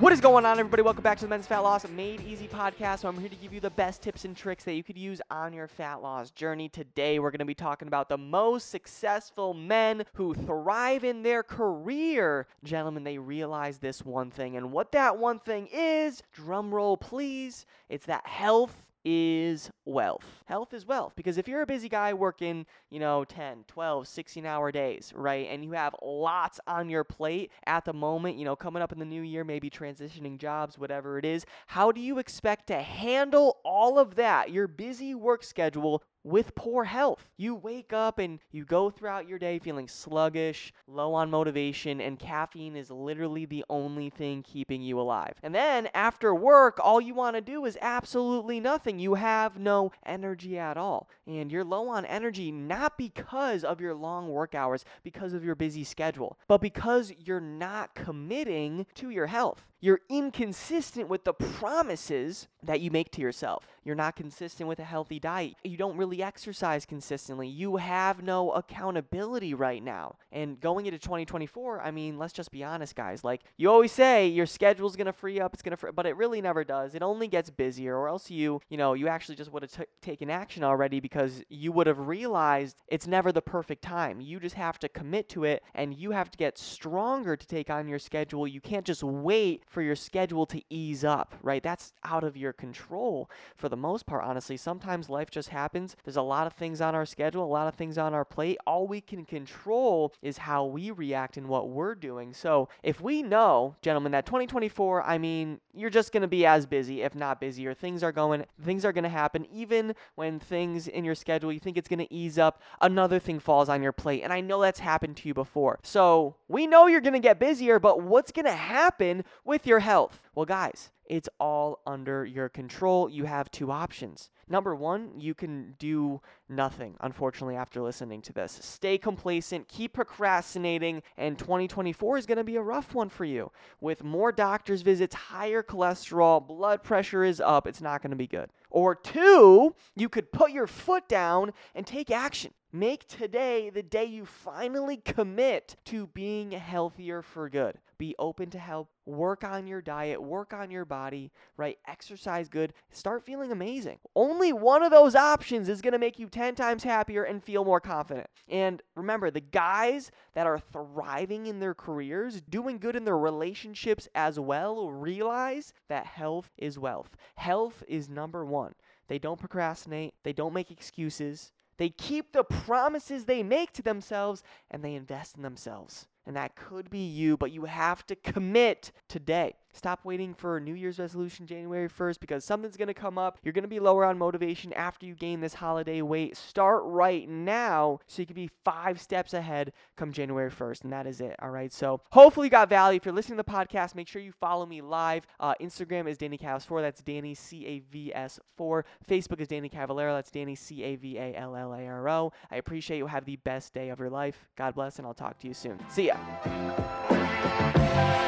What is going on, everybody? Welcome back to the Men's Fat Loss Made Easy podcast. So I'm here to give you the best tips and tricks that you could use on your fat loss journey. Today, we're going to be talking about the most successful men who thrive in their career. Gentlemen, they realize this one thing, and what that one thing is, drum roll please, it's that health is wealth. Health is wealth because if you're a busy guy working, you know, 10, 12, 16 hour days, right? And you have lots on your plate at the moment, you know, coming up in the new year, maybe transitioning jobs, whatever it is, how do you expect to handle all of that, your busy work schedule with poor health. You wake up and you go throughout your day feeling sluggish, low on motivation, and caffeine is literally the only thing keeping you alive. And then after work, all you want to do is absolutely nothing. You have no energy at all. And you're low on energy not because of your long work hours, because of your busy schedule, but because you're not committing to your health. You're inconsistent with the promises that you make to yourself. You're not consistent with a healthy diet. You don't really exercise consistently. You have no accountability right now. And going into 2024, I mean, let's just be honest, guys. Like you always say, your schedule's to free up, it's to free, but it really never does. It only gets busier or else you, you know, you actually just would have t- taken action already because you would have realized it's never the perfect time. You just have to commit to it and you have to get stronger to take on your schedule. You can't just wait for your schedule to ease up, right? That's out of your control for the most part, honestly. Sometimes life just happens. There's a lot of things on our schedule, a lot of things on our plate. All we can control is how we react and what we're doing. So if we know, gentlemen, that 2024, I mean, you're just going to be as busy, if not busier. Things are going, things are going to happen. Even when things in your schedule, you think it's going to ease up, another thing falls on your plate. And I know that's happened to you before. So we know you're going to get busier, but what's going to happen with your health? Well, guys, it's all under your control. You have two options. Number one, you can do nothing, unfortunately, after listening to this. Stay complacent, keep procrastinating, and 2024 is going to be a rough one for you. With more doctor's visits, higher cholesterol, blood pressure is up, it's not going to be good. Or two, you could put your foot down and take action. Make today the day you finally commit to being healthier for good. Be open to help, work on your diet, work on your body, right? Exercise good, start feeling amazing. Only one of those options is going to make you 10 times happier and feel more confident. And remember, the guys that are thriving in their careers, doing good in their relationships as well, realize that health is wealth. Health is number one. They don't procrastinate, they don't make excuses. They keep the promises they make to themselves and they invest in themselves. And that could be you, but you have to commit today. Stop waiting for New Year's resolution January 1st because something's going to come up. You're going to be lower on motivation after you gain this holiday weight. Start right now so you can be five steps ahead come January 1st. And that is it. All right. So hopefully you got value. If you're listening to the podcast, make sure you follow me live. Uh, Instagram is Danny Cavs4. That's Danny C A V S 4. Facebook is Danny Cavallaro. That's Danny C A V A L L A R O. I appreciate you. Have the best day of your life. God bless, and I'll talk to you soon. See ya. Música